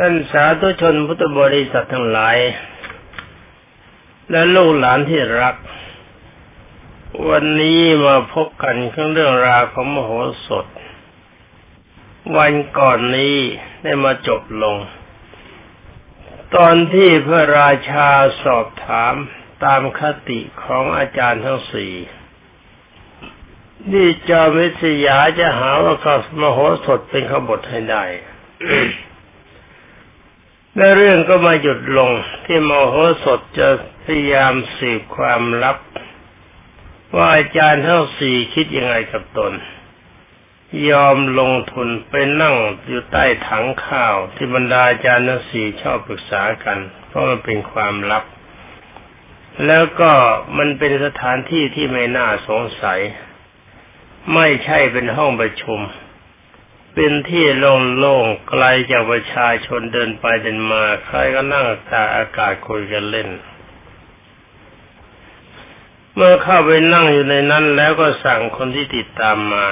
ท่านสาธุชนพุทธบริษัททั้งหลาย และลูกหลานที่รัก วันนี้มาพบกันเรื่องราวของมโหสถ วันก่อนนี้ได้มาจบลง ตอนที่พระราชาสอบถามตามคติของอาจารย์ทั้งสี่นี่จอมิสยาจะหาว่าเขามโหสถเป็นขบฏให้ได้ และเรื่องก็มาหยุดลงที่มโหสถจะพยายามสืบความลับ ว่าอาจารย์ทั้งสี่คิดยังไงกับตน ยอมลงทุนไปนั่งอยู่ใต้ถังข้าว ที่บรรดาอาจารย์ทั้งสี่ชอบปรึกษากัน เพราะมันเป็นความลับ แล้วก็มันเป็นสถานที่ที่ไม่น่าสงสัย ไม่ใช่เป็นห้องประชุม เป็นที่โล่งๆไกลจากประชาชนเดินไปเดินมา ใครก็นั่งตาอากาศคุยกันเล่น เมื่อเข้าไปนั่งอยู่ในนั้นแล้วก็สั่งคนที่ติดตามมา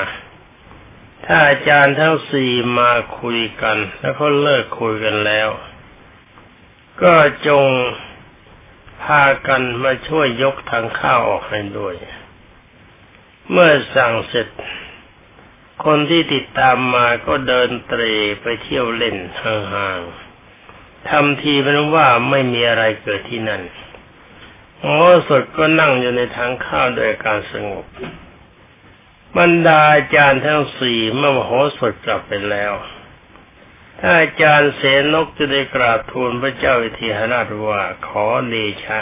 ถ้าอาจารย์ทั้งสี่มาคุยกัน แล้วเขาเลิกคุยกันแล้ว ก็จงพากันมาช่วยยกทางข้าวออกให้ด้วย เมื่อสั่งเสร็จ คนที่ติดตามมาก็เดินเตรไปเที่ยวเล่นห่างๆทำทีเป็นว่าไม่มีอะไรเกิดที่นั่นโอสดก็นั่งอยู่ในทางข้าวโดยการสงบบรรดาอาจารย์ทั้งสี่เมื่อโหสดกลับไปแล้วถ้าอาจารย์เสนกจะได้กราบทูลพระเจ้าวิเทหราชว่าขอเดชะ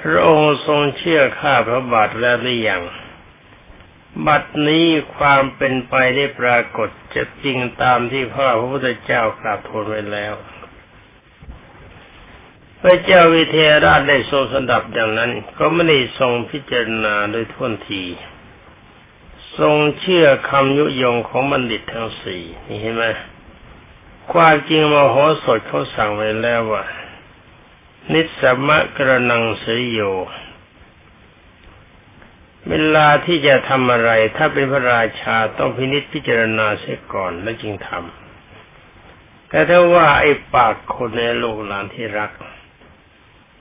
พระองค์ทรงเชื่อข้าพระบาทแล้วหรือยัง บัดนี้ความเป็นไปได้ปรากฏจะจริงตามที่พ่อพระพุทธเจ้ากราบทูลไว้แล้ว พระเจ้าวิเทหราชได้ทรงสดับอย่างนั้น ก็ไม่ได้ทรงพิจารณาโดยท่วนที ทรงเชื่อคำยุยงของบัณฑิตทั้งสี่นี่เห็นไหมความจริงมโหสถเขาสั่งไว้แล้วว่า นิสมะกระนังเสยโย เวลาที่จะทำอะไร ถ้าเป็นพระราชาต้องพินิจพิจารณาเสียก่อนแล้วจึงทำแต่ถ้าว่าไอ้ปากคนในโลกหลานที่รัก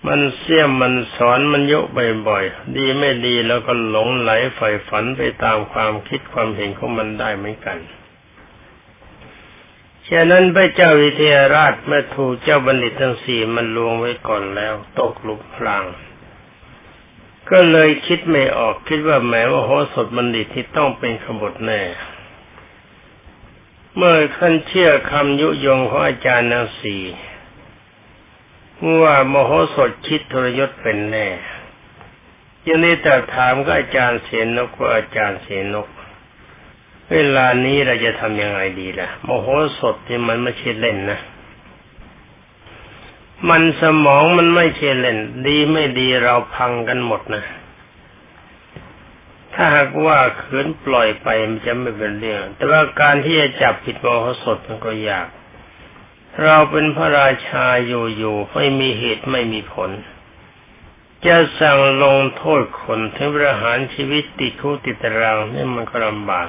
มันเสี่ยมมันสอนมันยกบ่อยๆดีไม่ดีแล้วก็หลงไหลใฝ่ฝันไปตามความคิดความเห็นของมันได้เหมือนกันฉะนั้นพระเจ้าวิเทหราชเมื่อถูกเจ้าบัณฑิตทั้งสี่มันลวงไว้ก่อนแล้ว ตกหลุมพราง ก็เลยคิดไม่ออกคิดว่าแม้ว่าโหสถบัณฑิตที่ต้องเป็นขบฏแน่ เมื่อท่านเชื่อคำยุยงของอาจารย์นาสีว่ามโหสถคิดทรยศเป็นแน่ยังได้แต่ถามก็อาจารย์เสนนกว่าอาจารย์เสนนก เวลานี้เราจะทำยังไงดีล่ะ มโหสถที่มันไม่ใช่เล่นนะ มันสมองมันไม่เชเล่นดีไม่ดีเราพังกันหมดนะ ถ้าหากว่าขืนปล่อยไปมันจะไม่เป็นเรื่อง แต่ว่าการที่จะจับผิดมโหสถมันก็ยาก เราเป็นพระราชาอยู่ๆไม่มีเหตุไม่มีผล จะสั่งลงโทษคนถึงประหารชีวิตติดคุกติดตารางนี่มันก็ลำบาก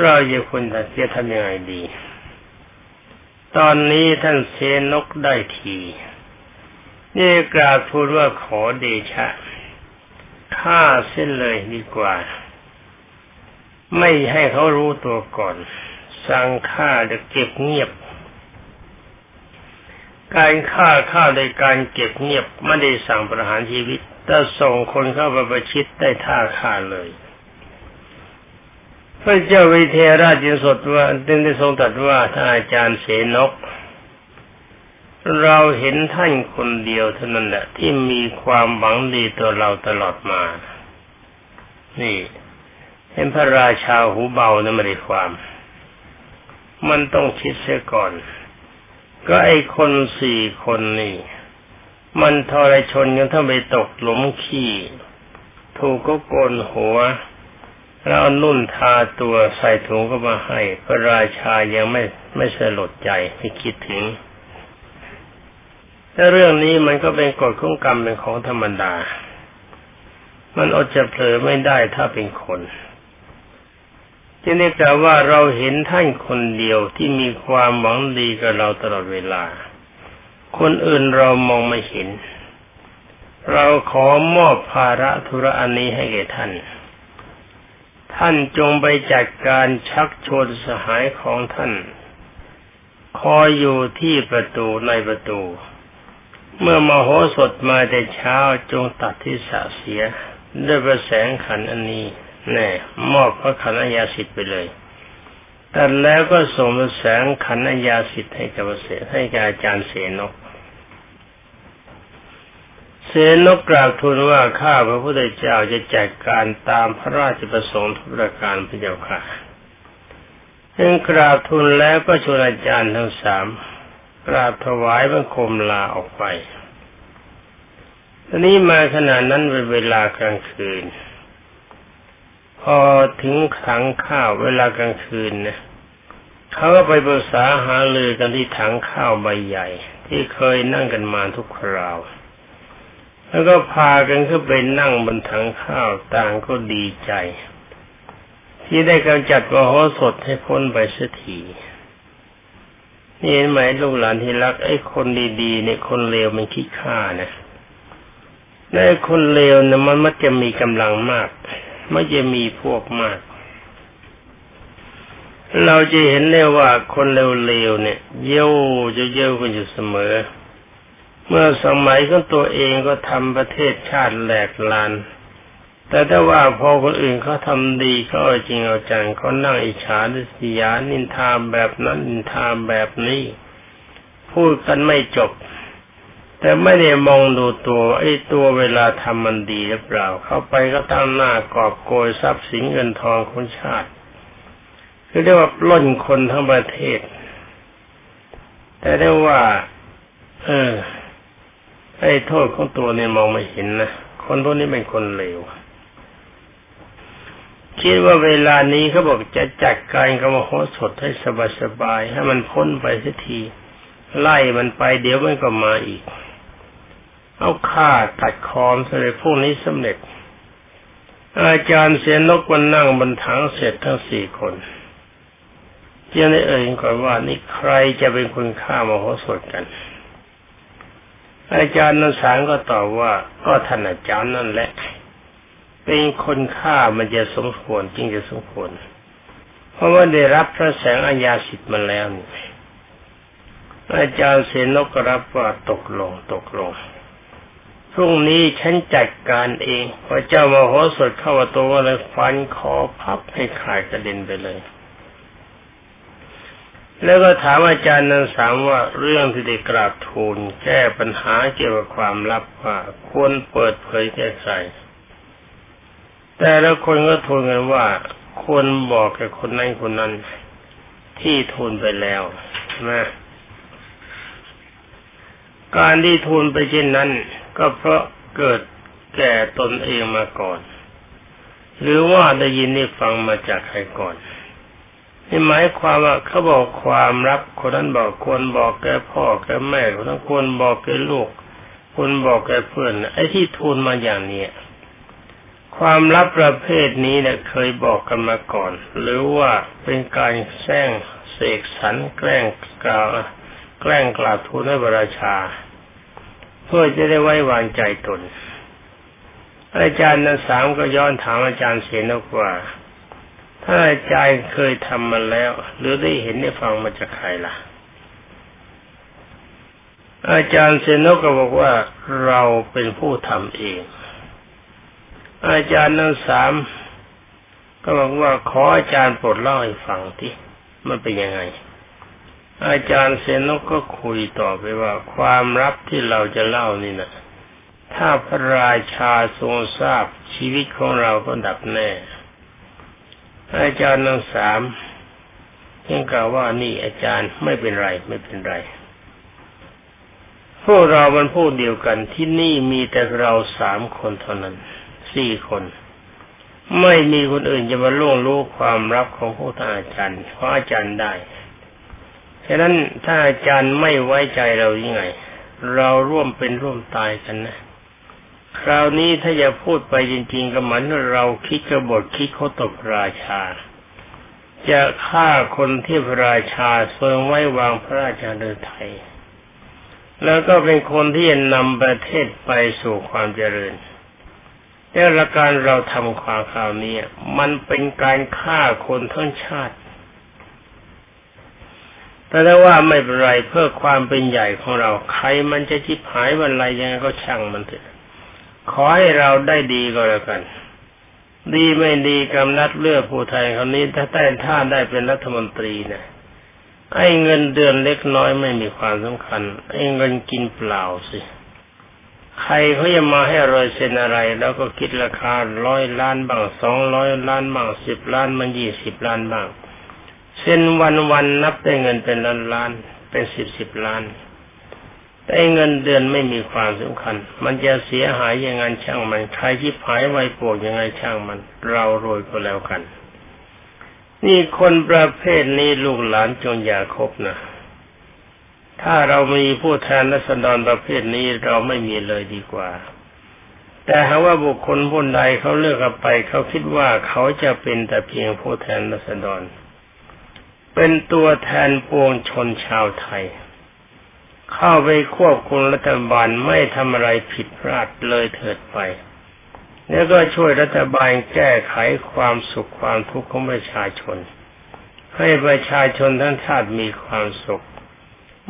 เราจะควรจะทำยังไงดี ตอนนี้ท่านเซนกได้ทีนี่กราบทูลว่าขอเดชะฆ่าเส้นเลยดีกว่า ไม่ให้เขารู้ตัวก่อน สั่งฆ่าจะเก็บเงียบ การฆ่าฆ่าโดยการเก็บเงียบไม่ได้สั่งประหารชีวิตแต่ส่งคนเข้าไปประชิดได้ท่าฆ่าเลย พระเจ้าวิเทหราชจึงสดว่าจึงได้ทรงตรัสว่าท่านอาจารย์เสนก เราเห็นท่านคนเดียวเท่านั้นแหละที่มีความหวังดีต่อเราตลอดมา นี่เห็นพระราชาหูเบานะไม่ได้ความ มันต้องคิดเสียก่อน ก็ไอ้คนสี่คนนี่ มันทรชนกันถ้าไปตกหลุมขี้ ถูกก็โกนหัว เอานุ่นทาตัวใส่ถุงก็มาให้ พระราชายังไม่ไม่สลดใจไม่คิดถึงแต่เรื่องนี้มันก็เป็นกฎของกรรมเป็นของธรรมดา มันอดจะเผลอไม่ได้ถ้าเป็นคนจึงได้กล่าวว่าเราเห็นท่านคนเดียวที่มีความหวังดีกับเราตลอดเวลา คนอื่นเรามองไม่เห็น เราขอมอบภาระธุระอันนี้ให้แก่ท่าน ท่านจงไปจัดการชักชวนสหายของท่าน คอยอยู่ที่ประตูในประตู เมื่อมโหสถมาแต่เช้าจงตัดที่สะเสีย ด้วยประแสงขันอันนี้ แน่ มอบพระขันอัญญาสิทธิ์ไปเลย แต่แล้วก็ส่งแสงขันอัญญาสิทธิ์ให้กับเสให้กับอาจารย์เสนก เสนกกราบทูลว่าข้าพระพุทธเจ้าจะจัดการตามพระราชประสงค์ทุกประการพระเจ้าค่ะเพ่งกราบทูลแล้วก็ชวนอาจารย์ทั้งสามกราบถวายบังคมลาออกไปทีนี้มาขณะนั้นเป็นเวลากลางคืน พอถึงถังข้าวเวลากลางคืนนี่ยเขาก็ไปปรึกษาหาลือกันที่ถังข้าวใบใหญ่ ที่เคยนั่งกันมาทุกคราว แล้วก็พากันขึ้นไปนั่งบนถังข้าวต่างก็ดีใจ ที่ได้กำจัดมโหสถให้พ้นไปสักทีนี่เห็นไหมลูกหลานที่รักไอ้คนดีๆเนี่ยคนเลวมันคิดฆ่านะในคนเลวเนี่ยมันมักจะมีกำลังมากไม่จะมีพวกมาก เราจะเห็นได้ว่าคนเลวๆเนี่ย เย่ยวจะเย่ยวกันอยู่เสมอ เมื่อสมัยของตัวเองก็ทำประเทศชาติแหลกลาน แต่ถ้าว่าพอคนอื่นเขาทำดีเขาเอาจริงเอาจังเขานั่งอิจฉาดิสยานินทาแบบนั้นนินทาแบบนี้ พูดกันไม่จบ แต่ไม่ได้มองดูตัวไอ้ตัวเวลาทำมันดีหรือเปล่า เข้าไปก็ตั้งหน้ากอบโกยทรัพย์สินเงินทองของชาติคือเรียกว่าปล้นคนทั้งประเทศ แต่ได้ว่า เออ ไอ้โทษของตัวเนี่ยมองไม่เห็นนะคนพวกนี้เป็นคนเลวคิดว่าเวลานี้เขาบอกจะจัดการกับมโหสถให้สบายๆให้มันพ้นไปสักที ไล่มันไปเดี๋ยวมันก็มาอีก เอาฆ่าตัดคอมเสร็จพวกนี้สำเร็จ อาจารย์เสียนกวันนั่งบนถังเสร็จทั้งสี่คนยังได้เอ่ยก่อนว่านี่ใครจะเป็นคนฆ่ามโหสถกัน อาจารย์นันสารก็ตอบว่าก็ท่านอาจารย์นั่นแหละเป็นคนฆ่ามันจะสมควรจริงจะสมควร เพราะว่าได้รับพระแสงอาญาสิทธิ์มาแล้วนี่อาจารย์เสนกรับว่าตกลงตกลงพรุ่งนี้ฉันจัดการเองพอเจ้ามโหสถเข้าตัวเลยฟันคอพับให้ขาดกระเด็นไปเลย แล้วก็ถามอาจารย์นันสามว่าเรื่องที่ได้กราบทูลแก้ปัญหาเกี่ยวกับความลับว่าควรเปิดเผยแก้ใครแต่ละคนก็ทูลกันว่าควรบอกกับคนนั้นคนนั้น ที่ทูลไปแล้วนะการที่ทูลไปเช่นนั้น ก็เพราะเกิดแก่ตนเองมาก่อน หรือว่าได้ยินได้ฟังมาจากใครก่อน นี่หมายความว่าเขาบอกความรับคนนั้นบอกควรบอกแกพ่อแกแม่คนนั้นควรบอกแกลูกควรบอกแกเพื่อนไอ้ที่ทูลมาอย่างเนี้ยความลับประเภทนี้เนี่ยเคยบอกกันมาก่อน หรือว่าเป็นการแซงเสกสรรแกล้งกล่าวแกล้งกล่าวทูลให้บราชา เพื่อจะได้ไว้วางใจตน อาจารย์นันสามก็ย้อนถามอาจารย์เสนกว่า ถ้าอาจารย์เคยทำมาแล้ว หรือได้เห็นได้ฟังมาจากใครล่ะ อาจารย์เสนกก็บอกว่าเราเป็นผู้ทำเอง อาจารย์นันสามก็บอกว่าขออาจารย์โปรดเล่าให้ฟังที่มันเป็นยังไง อาจารย์เซนกก็คุยต่อไปว่าความลับที่เราจะเล่านี่นะถ้าพระราชาทรงทราบชีวิตของเราก็ดับแน่ อาจารย์ทั้งสามยังกล่าวว่านี่อาจารย์ไม่เป็นไร ไม่เป็นไรพวกเรามันพูดเดียวกันที่นี่มีแต่เราสามคนเท่านั้นสี่คน ไม่มีคนอื่นจะมาล่วงรู้ความลับของพวกท่านอาจารย์เพราะอาจารย์ได้ฉะนั้นถ้าอาจารย์ไม่ไว้ใจเรายังไง เราร่วมเป็นร่วมตายกันนะ คราวนี้ถ้าจะพูดไปจริง ๆ ก็เหมือนเราคิดกบฏคิดเขาตกราชา จะฆ่าคนที่พระราชาทรงไว้วางพระราชาเดินไทยแล้วก็เป็นคนที่จะนำประเทศไปสู่ความเจริญแต่ละการเราทำความข่าวนี้มันเป็นการฆ่าคนทั้งชาติ แต่ถ้าว่าไม่เป็นไรเพื่อความเป็นใหญ่ของเรา ใครมันจะจิบหายวันไรยังไงก็ช่างมันเถอะ ขอให้เราได้ดีก็แล้วกัน ดีไม่ดีกำนัดเลือกผู้ไทยคนนี้ถ้าได้ท่าได้เป็นรัฐมนตรีนะไอ้เงินเดือนเล็กน้อยไม่มีความสำคัญ ไอ้เงินกินเปล่าสิ ใครเขาจะมาให้รอยเซ็นอะไร แล้วก็คิดราคาร้อยล้านบ้างสองร้อยล้านบ้างสิบล้านมันยี่สิบล้านบ้างเซ็นวันวันนับได้เงินเป็นล้านล้านเป็นสิบสิบล้าน แต่เงินเดือนไม่มีความสำคัญ มันจะเสียหายยังไงช่างมัน ใครที่หายไวปวกยังไงช่างมัน เราโรยก็แล้วกัน นี่คนประเภทนี้ลูกหลานจงอย่าคบนะ ถ้าเรามีผู้แทนรัศดรประเภทนี้เราไม่มีเลยดีกว่า แต่หากว่าบุคคลผู้ใดเขาเลือกกันไป เขาคิดว่าเขาจะเป็นแต่เพียงผู้แทนรัศดร เป็นตัวแทนปวงชนชาวไทย เข้าไปควบคุมรัฐบาลไม่ทำอะไรผิดพลาดเลยเถิดไป แล้วก็ช่วยรัฐบาลแก้ไขความสุขความทุกข์ของประชาชน ให้ประชาชนทั้งชาติมีความสุข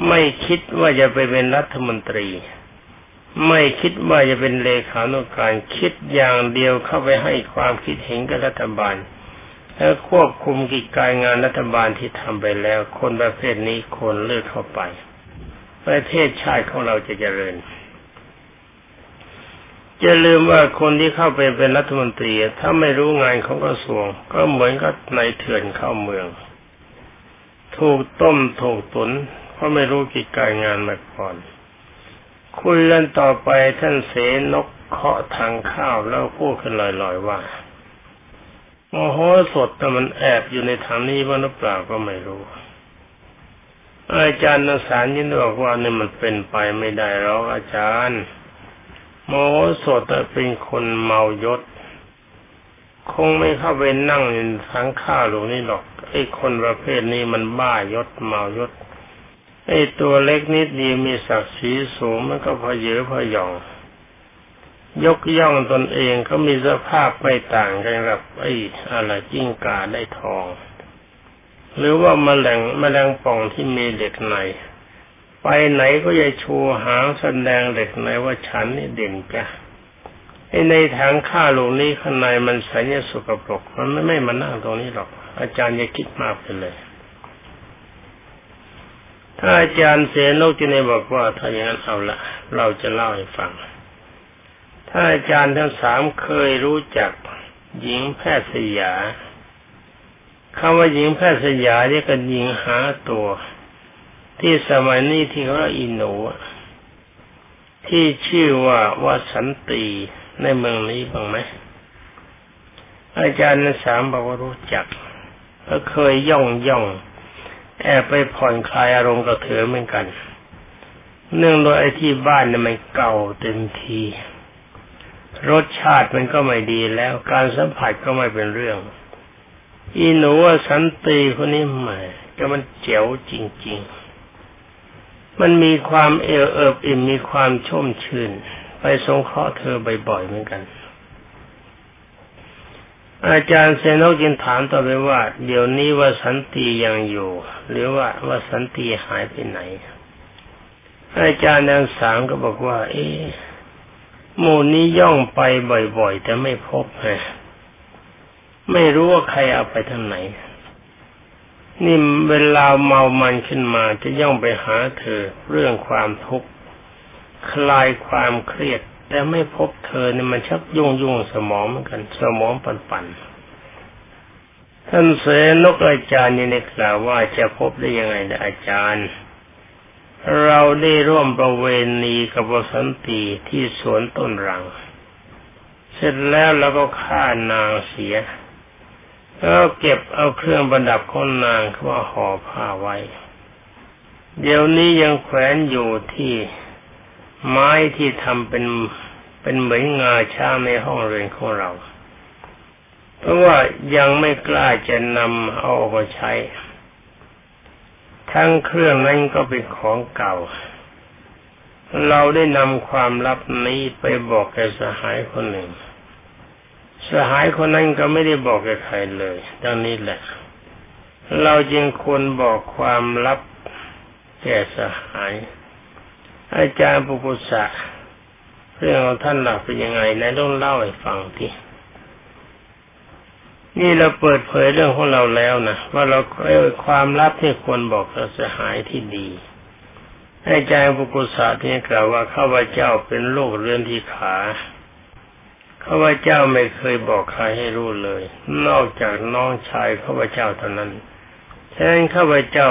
ไม่คิดว่าจะไปเป็นรัฐมนตรี ไม่คิดว่าจะเป็นเลขานุการคิดอย่างเดียวเข้าไปให้ความคิดเห็นกับรัฐบาลและควบคุมกิจการงานรัฐบาลที่ทำไปแล้ว คนประเภทนี้คนเลือกเข้าไป ประเทศชาติของเราจะเจริญจะลืมว่าคนที่เข้าไปเป็นรัฐมนตรี ถ้าไม่รู้งานของกระทรวง ก็เหมือนกับนายเถื่อนเข้าเมือง ถูกต้มถูกตุนเพราะไม่รู้กิจการงานมาก่อนคุยกันต่อไปท่านเสนกเคาะทางข้าวแล้วพูดขึ้นลอยๆว่าโมโหสดแต่มันแอบอยู่ในทางนี้บ้างหรือเปล่าก็ไม่รู้ อาจารย์นสารยินบอกว่านี่มันเป็นไปไม่ได้หรอกอาจารย์ โมโหสดเป็นคนเมายศ คงไม่เข้าไปนั่งในทางข้าหลวงนี่หรอกไอ้คนประเภทนี้มันบ้ายศเมายศไอ้ตัวเล็กนิดเดียวมีศักดิ์ศรีสูงมันก็พอเยอะพอหย่อง ยกย่องตนเองเขามีสภาพไม่ต่างกันกับไอ้อะไรจิ้งกาได้ทอง หรือว่ามแมลงแมลงป่องที่มีเหล็กในไปไหนก็จะชูหางแสดงเหล็กในว่าฉันนี่เด่นจ้ะไอในทางข้าลงนี้ข้างในมันใสเนี่ยสกปรกมันไม่ไม่มานั่งตรงนี้หรอก อาจารย์อย่าคิดมากไปเลย ถ้าอาจารย์เสนโลกจินบอกว่าถ้าอย่างนั้นเอาละเราจะเล่าให้ฟัง ถ้าอาจารย์ทั้งสามเคยรู้จักหญิงแพทย์สยา คำว่าหญิงแพทย์สยาเรียกกันหญิงหาตัว ที่สมัยนี้ที่เขาอินโนที่ชื่อว่าว่าสันติในเมืองนี้บ้างไหมอาจารย์สามบอกว่ารู้จักก็เคยย่องย่องแอบไปผ่อนคลายอารมณ์กับเธอเหมือนกัน เนื่องโดยไอ้ที่บ้านเนี่ยมันเก่าเต็มที รสชาติมันก็ไม่ดีแล้ว การสัมผัสก็ไม่เป็นเรื่อง อีหนูว่าสันติคนนี้ใหม่ก็มันเจ๋วจริง ๆ มันมีความเอวเอิบอิ่มมีความชุ่มชื่น ไปสงเคราะห์เธอบ่อยๆเหมือนกัน อาจารย์เซนกยินถามต่อไปว่า เดี๋ยวนี้ว่าสันติยังอยู่ หรือว่าว่าสันติหายไปไหน อาจารย์นางสามก็บอกว่า เอ๊ะหมู่นี้ย่องไปบ่อยๆ แต่ไม่พบไง ไม่รู้ว่าใครเอาไปทางไหน นี่เวลาเมามันขึ้นมาจะย่องไปหาเธอเรื่องความทุกข์คลายความเครียด แต่ไม่พบเธอเนี่ยมันชักยุ่งยุ่งสมองเหมือนกัน สมองปันปันท่านเสนกอาจารย์นี่ในกล่าวว่าจะพบได้ยังไงนะอาจารย์ เราได้ร่วมประเวณีกับวสันตีที่สวนต้นรัง เสร็จแล้วเราก็ฆ่านางเสีย แล้วเก็บเอาเครื่องประดับของนางเขาว่าห่อผ้าไว้ เดี๋ยวนี้ยังแขวนอยู่ที่ไม้ที่ทำเป็นเป็นเหมือนงาช้างในห้องเรียนของเรา เพราะว่ายังไม่กล้าจะนำเอาออกมาใช้ ทั้งเครื่องนั้นก็เป็นของเก่า เราได้นำความลับนี้ไปบอกแกสหายคนหนึ่ง สหายคนนั้นก็ไม่ได้บอกแกใครเลยดังนี้แหละ เราจึงควรบอกความลับแก่สหาย อาจารย์ปุกุสะเรื่องของท่านหลักเป็นยังไงนายต้องเล่าให้ฟังทีนี่เราเปิดเผยเรื่องของเราแล้วนะว่าเราเอความลับที่ควรบอกกับสหายที่ดีอาจารย์ปุกุสะที่กล่าวว่าข้าพเจ้าเป็นโรคเรื้อนที่ขา ข้าพเจ้าไม่เคยบอกใครให้รู้เลย นอกจากน้องชายข้าพเจ้าเท่านั้นฉะนั้นข้าพเจ้า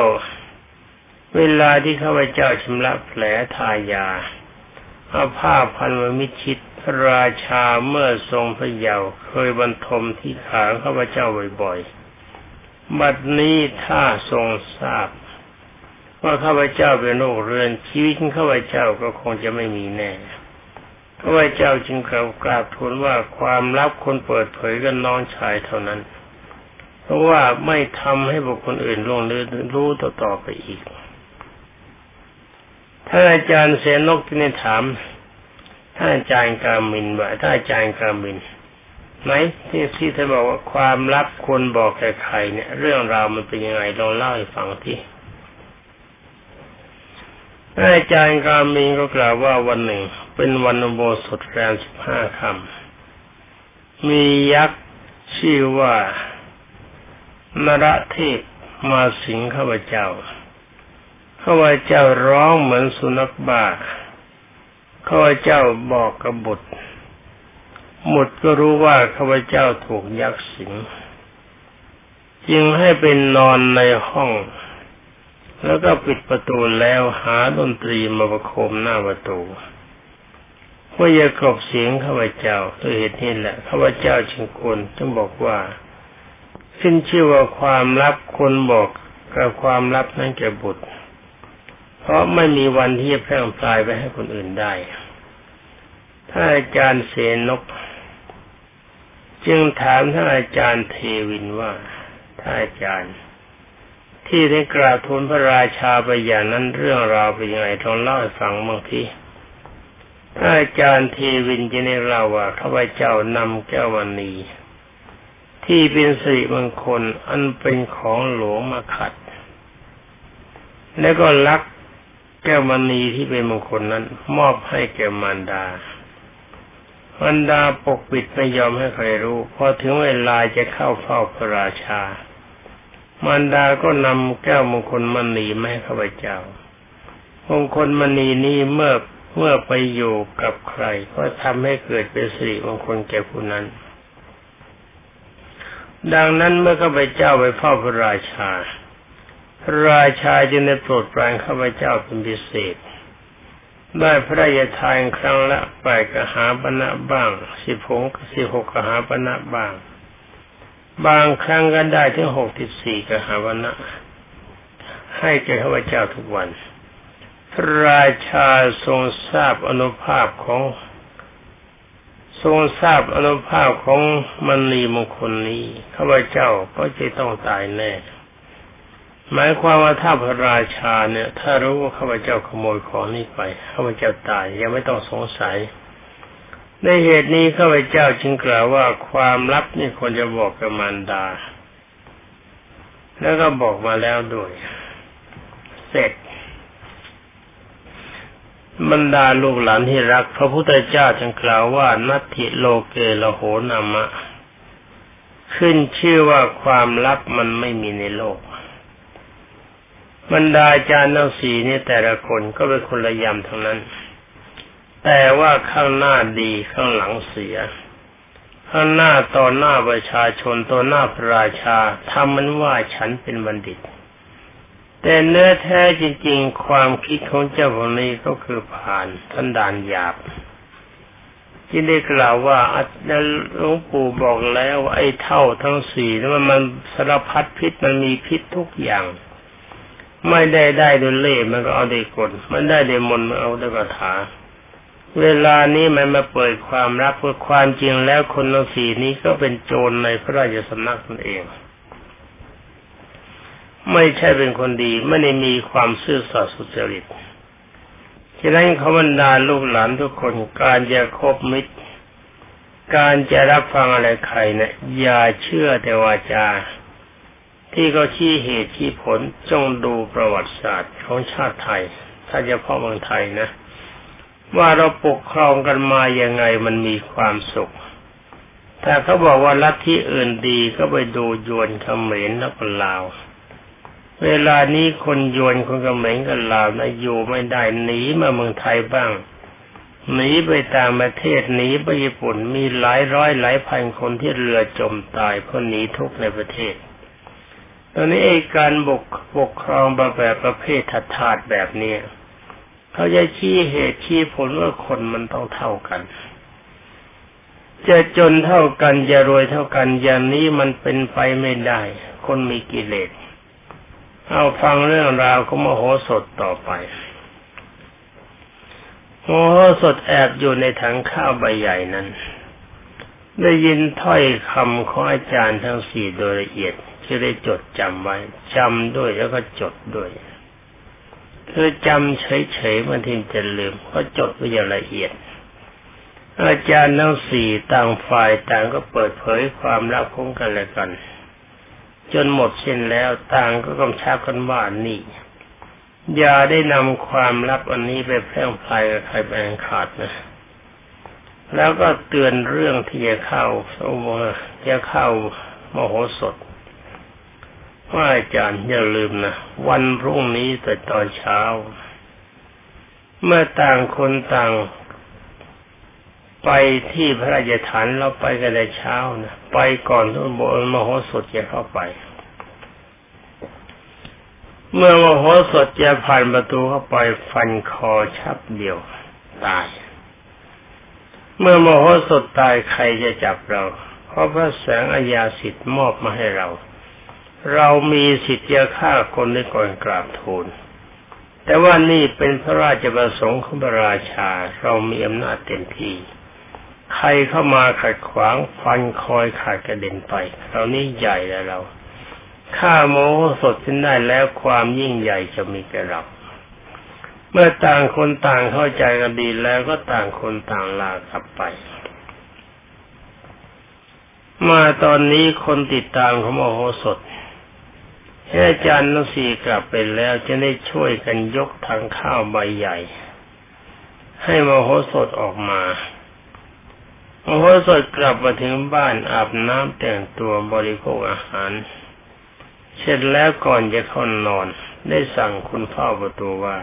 เวลาที่ข้าพเจ้าชำระแผลทายาเอาผ้าพันมิชิตพระราชาเมื่อทรงพระเยาว์เคยบรรทมที่ขาข้าพเจ้าบ่อยๆ บัดนี้ถ้าทรงทราบ ว่าข้าพเจ้าเป็นโรคเรื้อนชีวิตข้าพเจ้าก็คงจะไม่มีแน่ ข้าเจ้าจึงกล่าวกราบทูลว่าความลับคนเปิดเผยกันน้องชายเท่านั้น เพราะว่าไม่ทำให้บุคคลอื่นล่วงลือรู้ต่อๆไปอีกถ้าอาจารย์เสนกที่นี่ถามถ้าอาจารย์กามินว่าถ้าอาจารย์กามินไหมที่ที่ท่านบอกว่าความลับควรบอกแก่ใครเนี่ย เรื่องราวมันเป็นยังไงลองเล่าให้ฟังที่ อาจารย์กามินก็กล่าวว่าวันหนึ่ง เป็นวันโบสถแรมสิบห้าคำมียักษ์ชื่อว่านรเทพมาสิงข้าพเจ้าข้าพเจ้าร้องเหมือนสุนัขบ้าข้าพเจ้าบอกกับบุตรหมดก็รู้ว่าข้าพเจ้าถูกยักษ์สิง จึงให้เป็นนอนในห้อง แล้วก็ปิดประตูแล้วหาดนตรีมาประโคมหน้าประตูเพื่อจะกลบเสียงข้าพเจ้าด้วเหตุนี้แหละข้าพเจ้าจึงควรจึงบอกว่าขึ้นชื่อว่าความลับคนบอกกับความลับนั้นแก่บุตร เพราะไม่มีวันที่จะแพร่พลายไปให้คนอื่นได้ ถ้าอาจารย์เสนก จึงถามท่านอาจารย์เทวินว่าท่านอาจารย์ ที่ได้กราบทูลพระราชาไปอย่างนั้นเรื่องราวเป็นยังไงลองเล่าให้ฟังบางทีอาจารย์เทวินจะได้เล่าว่าข้าพเจ้านำแก้วมณีที่เป็นสิริมงคลอันเป็นของหลวงมาขัด แล้วก็ลักแก้วมณีที่เป็นมงคลนั้น มอบให้แก่มารดามารดาปกปิดไม่ยอมให้ใครรู้ พอถึงเวลาจะเข้าเฝ้าพระราชา มารดาก็นำแก้วมงคลมณีมาให้ข้าพเจ้ามงคลมณีนี้เมื่อเมื่อไปอยู่กับใคร ก็ทำให้เกิดเป็นสิริมงคลแก่ผู้นั้น ดังนั้นเมื่อข้าพเจ้าไปเฝ้าพระราชา พราชาจึงได้โปรดปรานข้าพเจ้าเป็นพิเศษ ได้พระราชทานครั้งละแปดกหาปณะบ้างสิบหกสิบหกกหาปณะบ้าง บางครั้งก็ได้ถึงหกสิบสี่กหาปณะให้แก่ข้าพเจ้าทุกวัน พระราชาทรงทราบอนุภาพของ ทรงทราบอนุภาพของมณีมงคลนี้ข้าพเจ้าก็จะต้องตายแน่ หมายความว่าถ้าพระราชาเนี่ย ถ้ารู้ว่าข้าพเจ้าขโมยของนี้ไปข้าพเจ้าตายยังไม่ต้องสงสัย ในเหตุนี้ข้าพเจ้าจึงกล่าวว่าความลับนี่ควรจะบอกกับมารดา แล้วก็บอกมาแล้วด้วย เสร็จบรรดาลูกหลานที่รัก พระพุทธเจ้าจึงกล่าวว่านัตถิโลเกลโหนามะ ขึ้นชื่อว่าความลับมันไม่มีในโลก บรรดาอาจารย์ทั้งสี่นี่แต่ละคนก็เป็นคนละยำทั้งนั้น แต่ว่าข้างหน้าดีข้างหลังเสีย ข้างหน้าต่อหน้าประชาชนต่อหน้าพระราชาทำมันว่าฉันเป็นบัณฑิต แต่เนื้อแท้จริง ๆ ความคิดของเจ้าพวกนี้ก็คือผ่านทันดานหยาบที่ได้กล่าวว่าหลวงปู่บอกแล้วไอ้เท่าทั้งสี่นั้นมันสารพัดพิษมันมีพิษทุกอย่าง ไม่ได้ได้ด้วยเล่มันก็เอาได้กลมันได้ด้วยมนมันเอาด้วยคาถา เวลานี้มันมาเปิดความรักเพื่อความจริงแล้วคนทั้งสี่นี้ก็เป็นโจรในพระราชสำนักตนเอง ไม่ใช่เป็นคนดีไม่ได้มีความซื่อสัตย์สุจริตฉะนั้นเขาบรรดาลูกหลานทุกคนการจะคบมิตร การจะรับฟังอะไรใครเนะี่ยอย่าเชื่อแต่วาจา ที่เขาชี้เหตุชี้ผลจงดูประวัติศาสตร์ของชาติไทย ถ้าจะพ่อเมืองไทยนะ ว่าเราปกครองกันมาอยังไงมันมีความสุขแต่เขาบอกว่าลัทธิอื่นดีก็ไปดูยวนเขมรแล้วก็ลาว เวลานี้คนยวนคนเขมรกันลาวนะอยู่ไม่ได้หนีมาเมืองไทยบ้างหนีไปต่างประเทศหนีไปญี่ปุ่นมีหลายร้อยหลายพันคนที่เรือจมตายเพราะหนีทุกข์ในประเทศ ตอนนี้ไอ้การบกปกครองแบบประเภทถัดถาดแบบนี้ เขาจะชี้เหตุชี้ผลว่าคนมันต้องเท่ากัน จะจนเท่ากันจะรวยเท่ากัน อย่างนี้มันเป็นไปไม่ได้ คนมีกิเลส เอาฟังเรื่องราวของมโหสถต่อไปมโหสถแอบอยู่ในถังข้าวใบใหญ่นั้น ได้ยินถ้อยคำของอาจารย์ทั้งสี่โดยละเอียดจะได้จดจำไว้จำด้วยแล้วก็จดด้วย คือจำเฉยๆมันทิ้งจะลืมก็จดไว้อย่างละเอียด อาจารย์ทั้งสี่ต่างฝ่ายต่างก็เปิดเผยความลับของกันและกัน จนหมดสิ้นแล้วต่างก็กำชับกันว่านี่อย่าได้นำความลับอันนี้ไปแพร่พลายกับใครแบ่งขาดนะแล้วก็เตือนเรื่องที่จะเข้าสมจะเข้ามโหสถ ว่าอาจารย์อย่าลืมนะวันพรุ่งนี้แต่ตอนเช้า เมื่อต่างคนต่างไปที่พระราชฐานเราไปกันในเช้านะไปก่อนทุนบนมโหสถจะเข้าไป เมื่อมโหสถจะผ่านประตูเข้าไปฟันคอชับเดียวตาย เมื่อมโหสถตายใครจะจับเรา เพราะพระแสงอาญาสิทธิ์มอบมาให้เรา เรามีสิทธิ์จะฆ่าคนได้ก่อนกราบทูล แต่ว่านี่เป็นพระราชประสงค์ของพระราชา เรามีอำนาจเต็มที่ ใครเข้ามาขัดขวางฟันคอยขาดกระเด็นไป เรานี่ใหญ่แล้วเราฆ่าโมโหสดขึ้นได้แล้วความยิ่งใหญ่จะมีแก่เรา เมื่อต่างคนต่างเข้าใจกันดีแล้วก็ต่างคนต่างลากลับไป มาตอนนี้คนติดตามของโมโหสถ อาจารย์ทั้งสี่กลับไปแล้วจะได้ช่วยกันยกทางข้าวใบใหญ่ ให้มโหสถออกมามโหสถกลับมาถึงบ้านอาบน้ำแต่งตัวบริโภคอาหาร เสร็จแล้วก่อนจะเข้านอน ได้สั่งคุณเฝ้าประตูว่า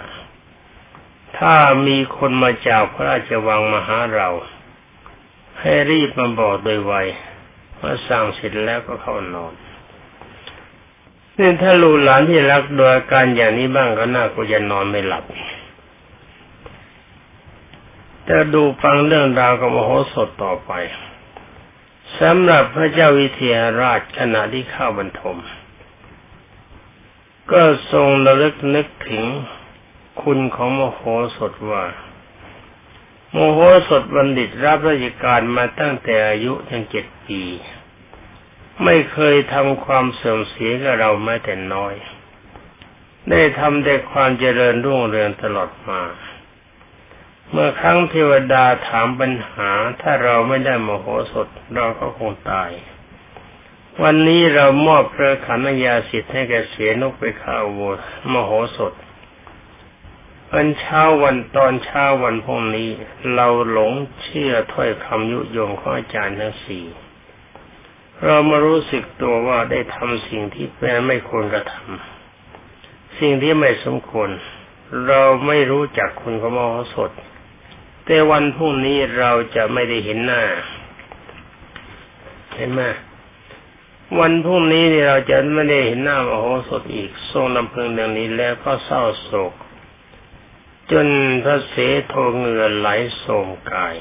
ถ้ามีคนมาจากพระราชวังมาหาเรา ให้รีบมาบอกโดยไวเมื่อสั่งเสร็จแล้วก็เข้านอน นี่ถ้าลูกหลานที่รักโดยการอย่างนี้บ้างก็น่ากูจะนอนไม่หลับจะดูฟังเรื่องราวกับมโหสถต่อไปสำหรับพระเจ้าวิเทหราชขณะที่เข้าบรรทม ก็ทรงระลึกนึกถึงคุณของมโหสถว่า โมโหสถบัณฑิตรับราชการมาตั้งแต่อายุยังเจ็ดปี ไม่เคยทำความเสื่อมเสียกับเราแม้แต่น้อย ได้ทำแต่ความเจริญรุ่งเรืองตลอดมา เมื่อครั้งเทวดาถามปัญหา ถ้าเราไม่ได้มโหสถเราก็คงตาย วันนี้เรามอบพระขันยาสิทธิ์ให้แกเสียนกไปข้าวโวมโหสถวันเช้าวันตอนเช้าวันพรุ่งนี้ เราหลงเชื่อถ้อยคำยุยงของอาจารย์ทั้งสี่ เรามารู้สึกตัวว่าได้ทำสิ่งที่แปไม่ควรกระทำสิ่งที่ไม่สมควร เราไม่รู้จักคุณของมโหสถ แต่วันพรุ่งนี้เราจะไม่ได้เห็นหน้า เห็นไหมวันพรุ่งนี้เราจะไม่ได้เห็นหน้ามโหสถอีก ทรงลำพึงดังนี้แล้วก็เศร้าโศก จนพระเสโทเงือไหลโสมกาย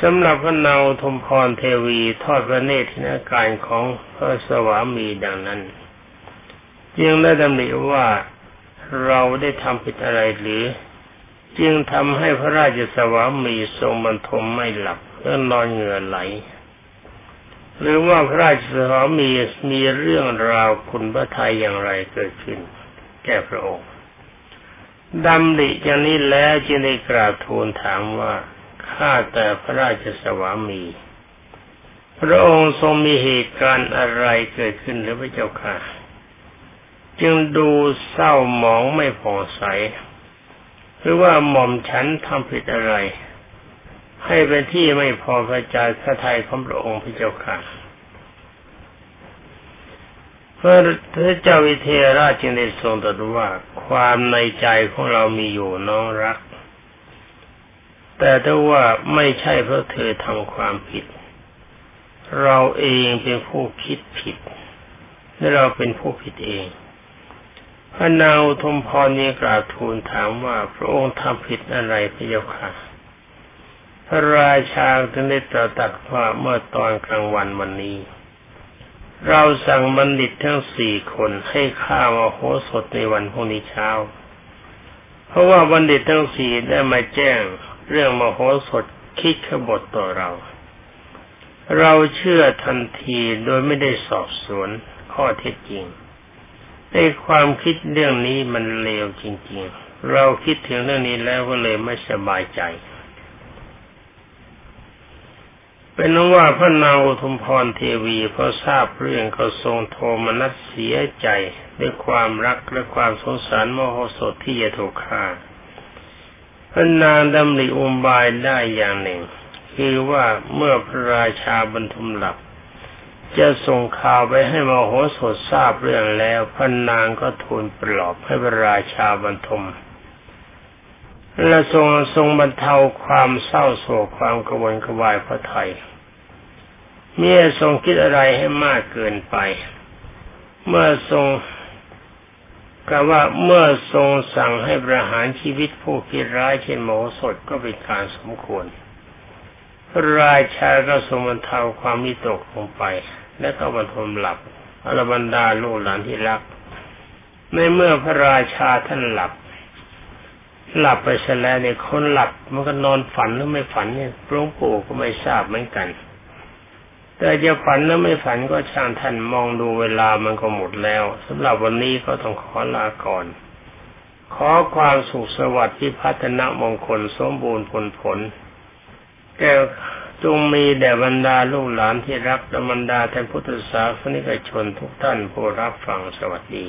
สำหรับพระนาวทมพรเทวีทอดพระเนตรทินาการของพระสวามีดังนั้น จึงได้ดำริว่าเราได้ทำผิดอะไรหรือ จึงทำให้พระราชสวามีทรงบรรทมไม่หลับแล้วนอนเหงื่อไหล หรือว่าพระราชสวามีมีเรื่องราวคุณพระทัยอย่างไรเกิดขึ้น แก่พระองค์ดำริอย่างนี้แล้วจึงได้กราบทูลถามว่า ข้าแต่พระราชสวามี พระองค์ทรงมีเหตุการณ์อะไรเกิดขึ้นหรือพระเจ้าค่ะ จึงดูเศร้าหมองไม่ผ่องใส หรือว่าหม่อมฉันทำผิดอะไร ให้เป็นที่ไม่พอพระจาพระทัยของพระองค์พระเจ้าค่ะพระเจ้าวิเทหราชจึงได้ทรงตรัสว่าความในใจของเรามีอยู่น้องรัก แต่ถ้าว่าไม่ใช่เพราะเธอทำความผิด เราเองเป็นผู้คิดผิด และเราเป็นผู้ผิดเองพระนางทมพรนี้กราบทูลถามว่าพระองค์ทำผิดอะไรพระเจ้าค่ะ พระราชาจึงได้ตรัสว่าเมื่อตอนกลางวันวันนี้ เราสั่งบัณฑิตทั้งสี่คนให้ข้าวโหสถในวันพรุ่งนี้เช้า เพราะว่าบัณฑิตทั้งสี่ได้มาแจ้ง เรื่องมโหสถคิดขบฏต่อเรา เราเชื่อทันทีโดยไม่ได้สอบสวนข้อเท็จจริงในความคิดเรื่องนี้มันเลวจริง ๆ เราคิดถึงเรื่องนี้แล้วก็เลยไม่สบายใจ เป็นว่าพระนางอุทุมพรเทวีพอทราบเรื่องก็ทรงโทมนัสเสียใจด้วยความรักและความสงสารมโหสถที่จะถูกฆ่า พระนางดำริอุบายได้อย่างหนึ่ง คือว่าเมื่อพระราชาบรรทุมหลับ จะส่งข่าวไปให้มโหสถทราบเรื่องแล้วพระนางก็ทูลปลอบให้พระราชาบรรทมและทรงทรงบรรเทาความเศร้าโศกความกระวนกระวายพระไทยเมื่อทรงคิดอะไรให้มากเกินไป เมื่อทรง กล่าวว่าเมื่อทรงสั่งให้ประหารชีวิตผู้คิดร้ายเช่นโมสดก็เป็นการสมควรพระราชาก็ทรงบรรเทาความมิตกลงไป และก็บรรทมหลับอรบรรดาลูกหลานที่รัก ในเมื่อพระราชาท่านหลับ หลับไปเสียแล้วเนี่ยคนหลับ มันก็นอนฝันหรือไม่ฝันเนี่ยหลวงปู่ก็ไม่ทราบเหมือนกัน แต่จะฝันหรือไม่ฝันก็ช่างท่านมองดูเวลามันก็หมดแล้วสำหรับวันนี้ก็ต้องขอลาก่อน ขอความสุขสวัสดิ์ที่พัฒนามงคลสมบูรณ์ผลผล แก่จงมีแด่บรรดาลูกหลานที่รักและบรรดาท่านพุทธศาสนิกชนทุกท่านผู้รับฟังสวัสดี